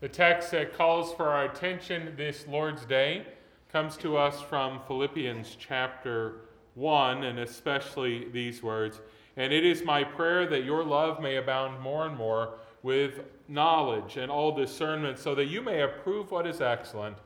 The text that calls for our attention this Lord's Day comes to us from Philippians chapter 1, and especially these words And it is my prayer that your love may abound more and more with knowledge and all discernment, so that you may approve what is excellent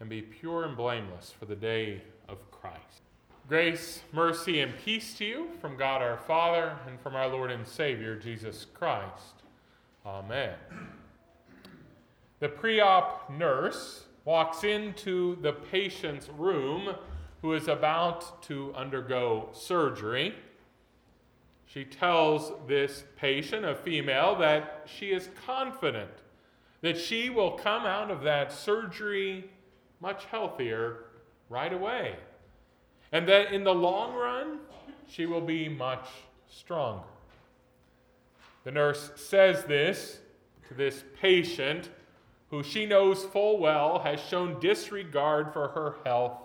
and be pure and blameless for the day of Christ. Grace, mercy, and peace to you from God our Father and from our Lord and Savior, Jesus Christ. Amen. The pre op nurse walks into the patient's room who is about to undergo surgery. She tells this patient, a female, that she is confident that she will come out of that surgery much healthier right away. And that in the long run, she will be much stronger. The nurse says this to this patient who she knows full well has shown disregard for her health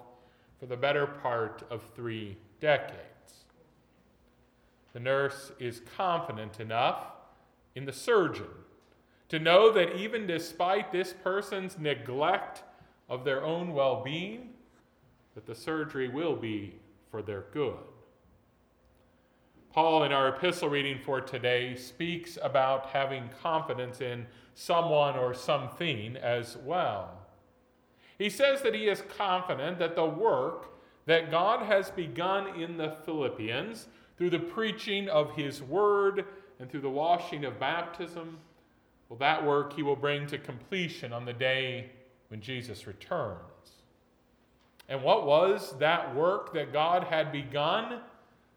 for the better part of three decades. The nurse is confident enough in the surgeon to know that even despite this person's neglect of their own well being, that the surgery will be for their good. Paul, in our epistle reading for today, speaks about having confidence in someone or something as well. He says that he is confident that the work that God has begun in the Philippians through the preaching of his word and through the washing of baptism, well, that work he will bring to completion on the day when Jesus returns. And what was that work that God had begun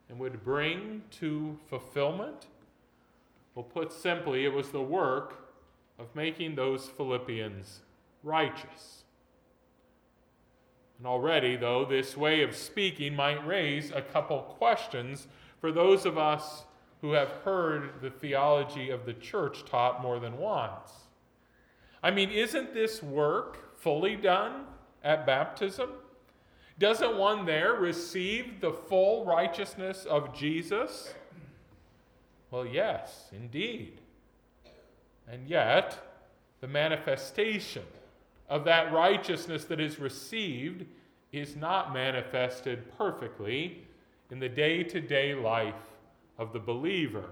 and would bring to fulfillment? Well, put simply, it was the work of making those Philippians righteous. And already, though, this way of speaking might raise a couple questions for those of us who have heard the theology of the church taught more than once. I mean, isn't this work fully done at baptism? Doesn't one there receive the full righteousness of Jesus? Well, yes, indeed. And yet, the manifestation of that righteousness that is received is not manifested perfectly in the day to day life of the believer.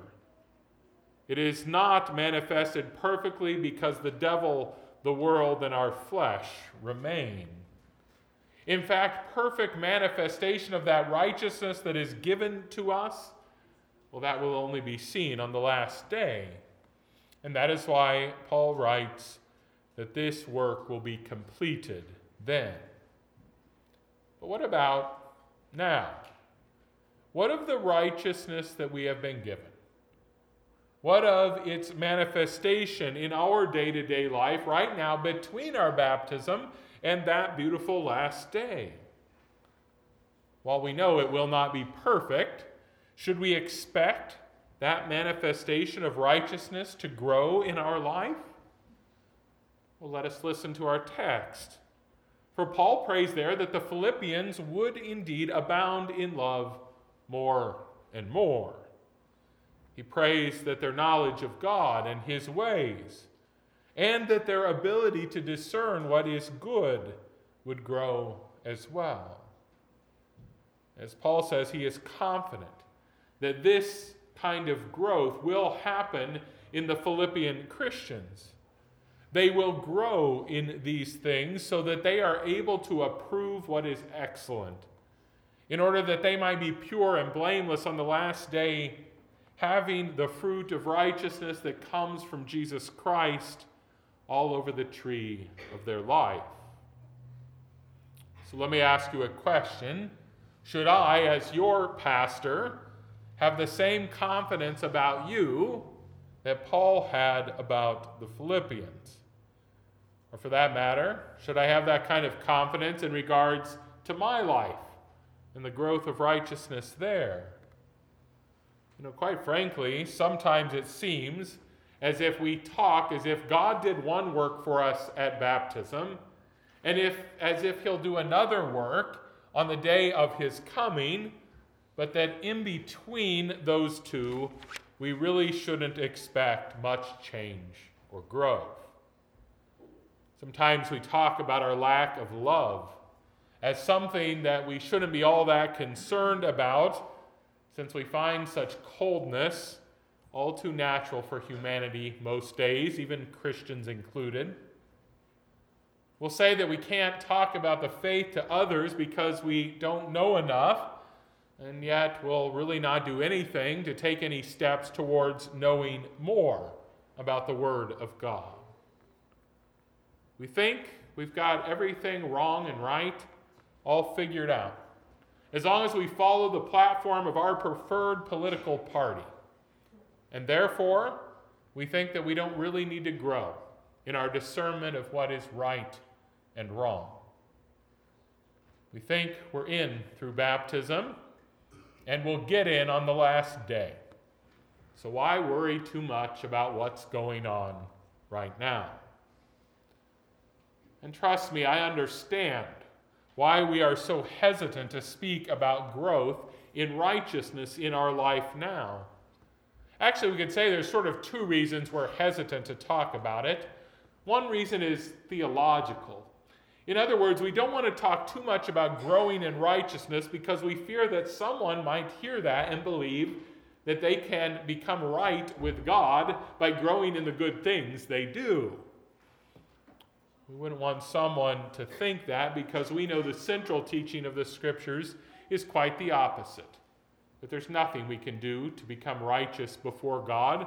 It is not manifested perfectly because the devil, the world, and our flesh remain. In fact, perfect manifestation of that righteousness that is given to us, well, that will only be seen on the last day. And that is why Paul writes that this work will be completed then. But what about now? What of the righteousness that we have been given? What of its manifestation in our day to day life right now between our baptism and that beautiful last day? While we know it will not be perfect, should we expect that manifestation of righteousness to grow in our life? Well, let us listen to our text. For Paul prays there that the Philippians would indeed abound in love more and more. He prays that their knowledge of God and His ways, and that their ability to discern what is good, would grow as well. As Paul says, he is confident that this kind of growth will happen in the Philippian Christians. They will grow in these things so that they are able to approve what is excellent, in order that they might be pure and blameless on the last day, having the fruit of righteousness that comes from Jesus Christ all over the tree of their life. So let me ask you a question. Should I, as your pastor, have the same confidence about you that Paul had about the Philippians? Or for that matter, should I have that kind of confidence in regards to my life and the growth of righteousness there? You know, quite frankly, sometimes it seems as if we talk as if God did one work for us at baptism, and if as if he'll do another work on the day of his coming but that in between those two, we really shouldn't expect much change or growth. Sometimes we talk about our lack of love as something that we shouldn't be all that concerned about, since we find such coldness all too natural for humanity most days, even Christians included. We'll say that we can't talk about the faith to others because we don't know enough, and yet we'll really not do anything to take any steps towards knowing more about the Word of God. We think we've got everything wrong and right all figured out. As long as we follow the platform of our preferred political party. And therefore, we think that we don't really need to grow in our discernment of what is right and wrong. We think we're in through baptism and we'll get in on the last day. So why worry too much about what's going on right now? And trust me, I understand why we are so hesitant to speak about growth in righteousness in our life now. Actually, we could say there's sort of two reasons we're hesitant to talk about it. One reason is theological. In other words, we don't want to talk too much about growing in righteousness because we fear that someone might hear that and believe that they can become right with God by growing in the good things they do. We wouldn't want someone to think that because we know the central teaching of the scriptures is quite the opposite. That there's nothing we can do to become righteous before God,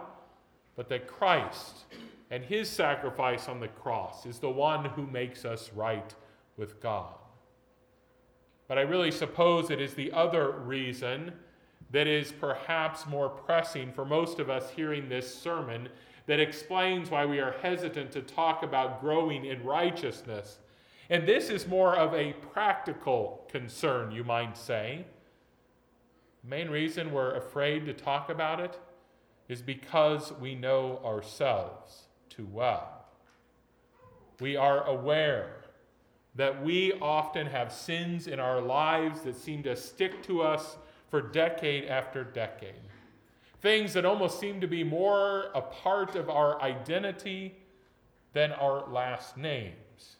but that Christ and his sacrifice on the cross is the one who makes us right with God. But I really suppose it is the other reason that is perhaps more pressing for most of us hearing this sermon that explains why we are hesitant to talk about growing in righteousness. And this is more of a practical concern, you might say. The main reason we're afraid to talk about it is because we know ourselves too well. We are aware that we often have sins in our lives that seem to stick to us for decade after decade. Things that almost seem to be more a part of our identity than our last names.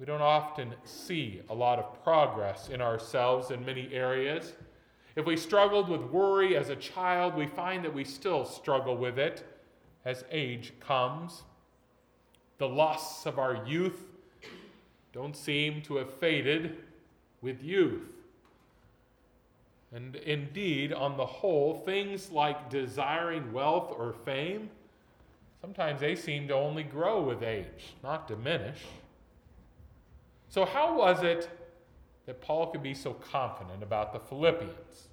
We don't often see a lot of progress in ourselves in many areas. If we struggled with worry as a child, we find that we still struggle with it as age comes. The lusts of our youth don't seem to have faded with youth. And indeed, on the whole, things like desiring wealth or fame, sometimes they seem to only grow with age, not diminish. So, how was it that Paul could be so confident about the Philippians?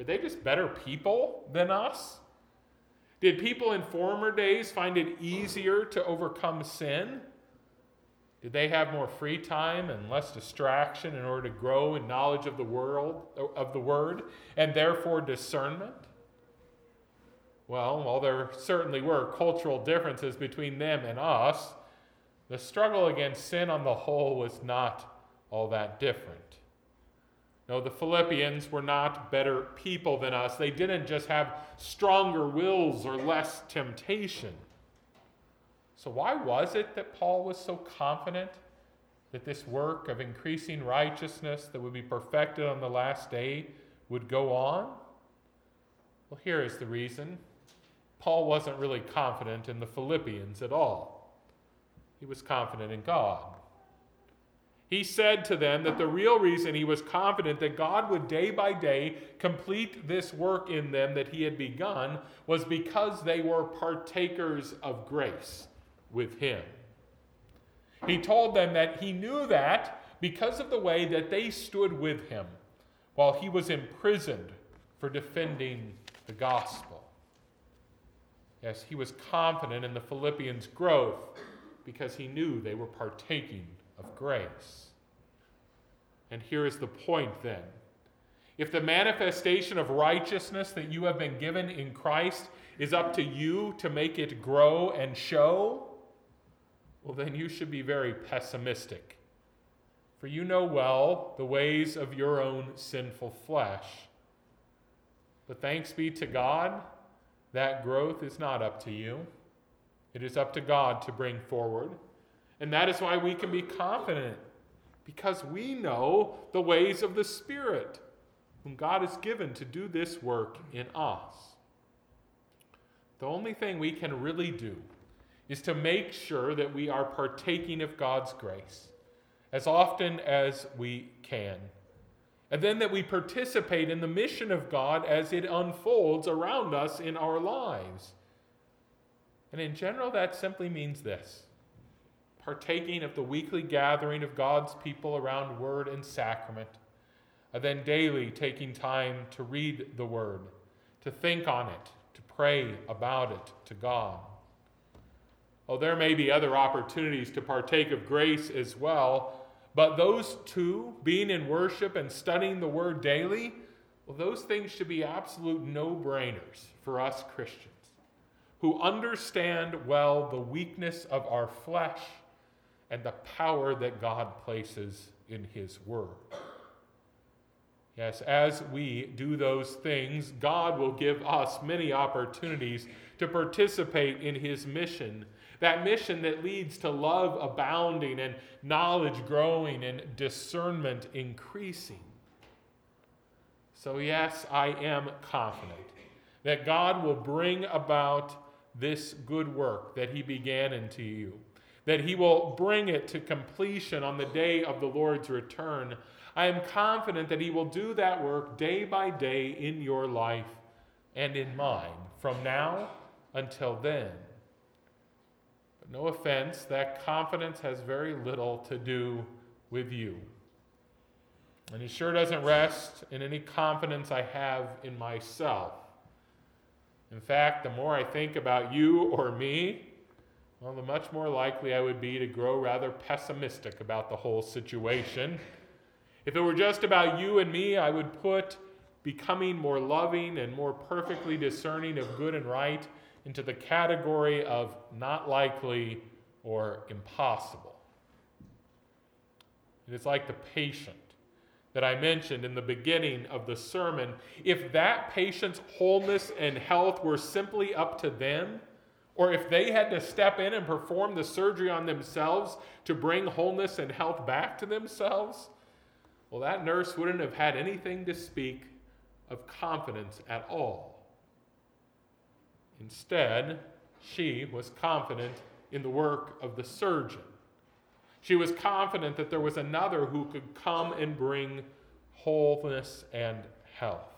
Were they just better people than us? Did people in former days find it easier to overcome sin? Did they have more free time and less distraction in order to grow in knowledge of the world of the word and therefore discernment? Well, while there certainly were cultural differences between them and us, the struggle against sin on the whole was not all that different. No, the Philippians were not better people than us. They didn't just have stronger wills or less temptation. So, why was it that Paul was so confident that this work of increasing righteousness that would be perfected on the last day would go on? Well, here is the reason. Paul wasn't really confident in the Philippians at all, he was confident in God. He said to them that the real reason he was confident that God would day by day complete this work in them that he had begun was because they were partakers of grace with him. He told them that he knew that because of the way that they stood with him while he was imprisoned for defending the gospel. Yes, he was confident in the Philippians' growth because he knew they were partaking of grace. And here is the point then. If the manifestation of righteousness that you have been given in Christ is up to you to make it grow and show, well, then you should be very pessimistic. For you know well the ways of your own sinful flesh. But thanks be to God, that growth is not up to you. It is up to God to bring forward. And that is why we can be confident, because we know the ways of the Spirit, whom God has given to do this work in us. The only thing we can really do is to make sure that we are partaking of God's grace as often as we can. And then that we participate in the mission of God as it unfolds around us in our lives. And in general, that simply means this partaking of the weekly gathering of God's people around word and sacrament, and then daily taking time to read the word, to think on it, to pray about it to God. Oh, there may be other opportunities to partake of grace as well, but those two, being in worship and studying the word daily, well, those things should be absolute no brainers for us Christians who understand well the weakness of our flesh and the power that God places in His Word. Yes, as we do those things, God will give us many opportunities to participate in His mission. That mission that leads to love abounding and knowledge growing and discernment increasing. So, yes, I am confident that God will bring about this good work that he began into you, that he will bring it to completion on the day of the Lord's return. I am confident that he will do that work day by day in your life and in mine, from now until then. But no offense, that confidence has very little to do with you. And it sure doesn't rest in any confidence I have in myself. In fact, the more I think about you or me, well, the much more likely I would be to grow rather pessimistic about the whole situation. If it were just about you and me, I would put becoming more loving and more perfectly discerning of good and right into the category of not likely or impossible. It is like the patient that I mentioned in the beginning of the sermon, if that patient's wholeness and health were simply up to them, or if they had to step in and perform the surgery on themselves to bring wholeness and health back to themselves, well, that nurse wouldn't have had anything to speak of confidence at all. Instead, she was confident in the work of the surgeon. She was confident that there was another who could come and bring wholeness and health.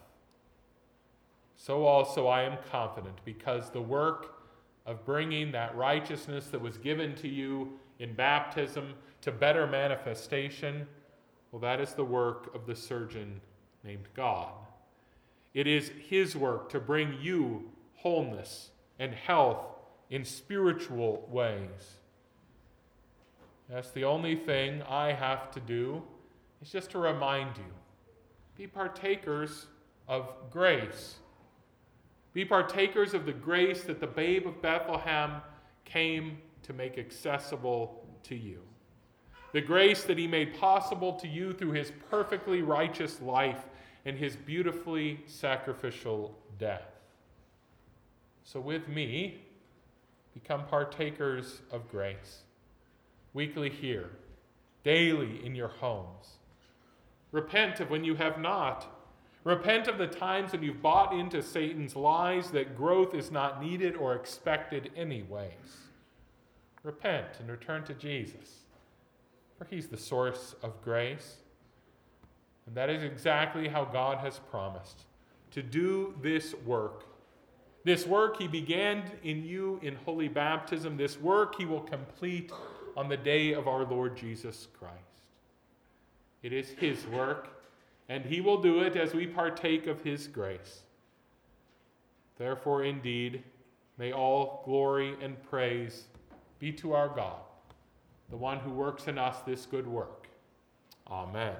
So also I am confident because the work of bringing that righteousness that was given to you in baptism to better manifestation, well, that is the work of the surgeon named God. It is his work to bring you wholeness and health in spiritual ways. That's the only thing I have to do is just to remind you be partakers of grace. Be partakers of the grace that the babe of Bethlehem came to make accessible to you. The grace that he made possible to you through his perfectly righteous life and his beautifully sacrificial death. So, with me, become partakers of grace weekly here, daily in your homes. Repent of when you have not. Repent of the times when you've bought into Satan's lies that growth is not needed or expected, anyways. Repent and return to Jesus, for he's the source of grace. And that is exactly how God has promised to do this work. This work he began in you in holy baptism. This work he will complete on the day of our Lord Jesus Christ. It is His work, and He will do it as we partake of His grace. Therefore, indeed, may all glory and praise be to our God, the one who works in us this good work. Amen.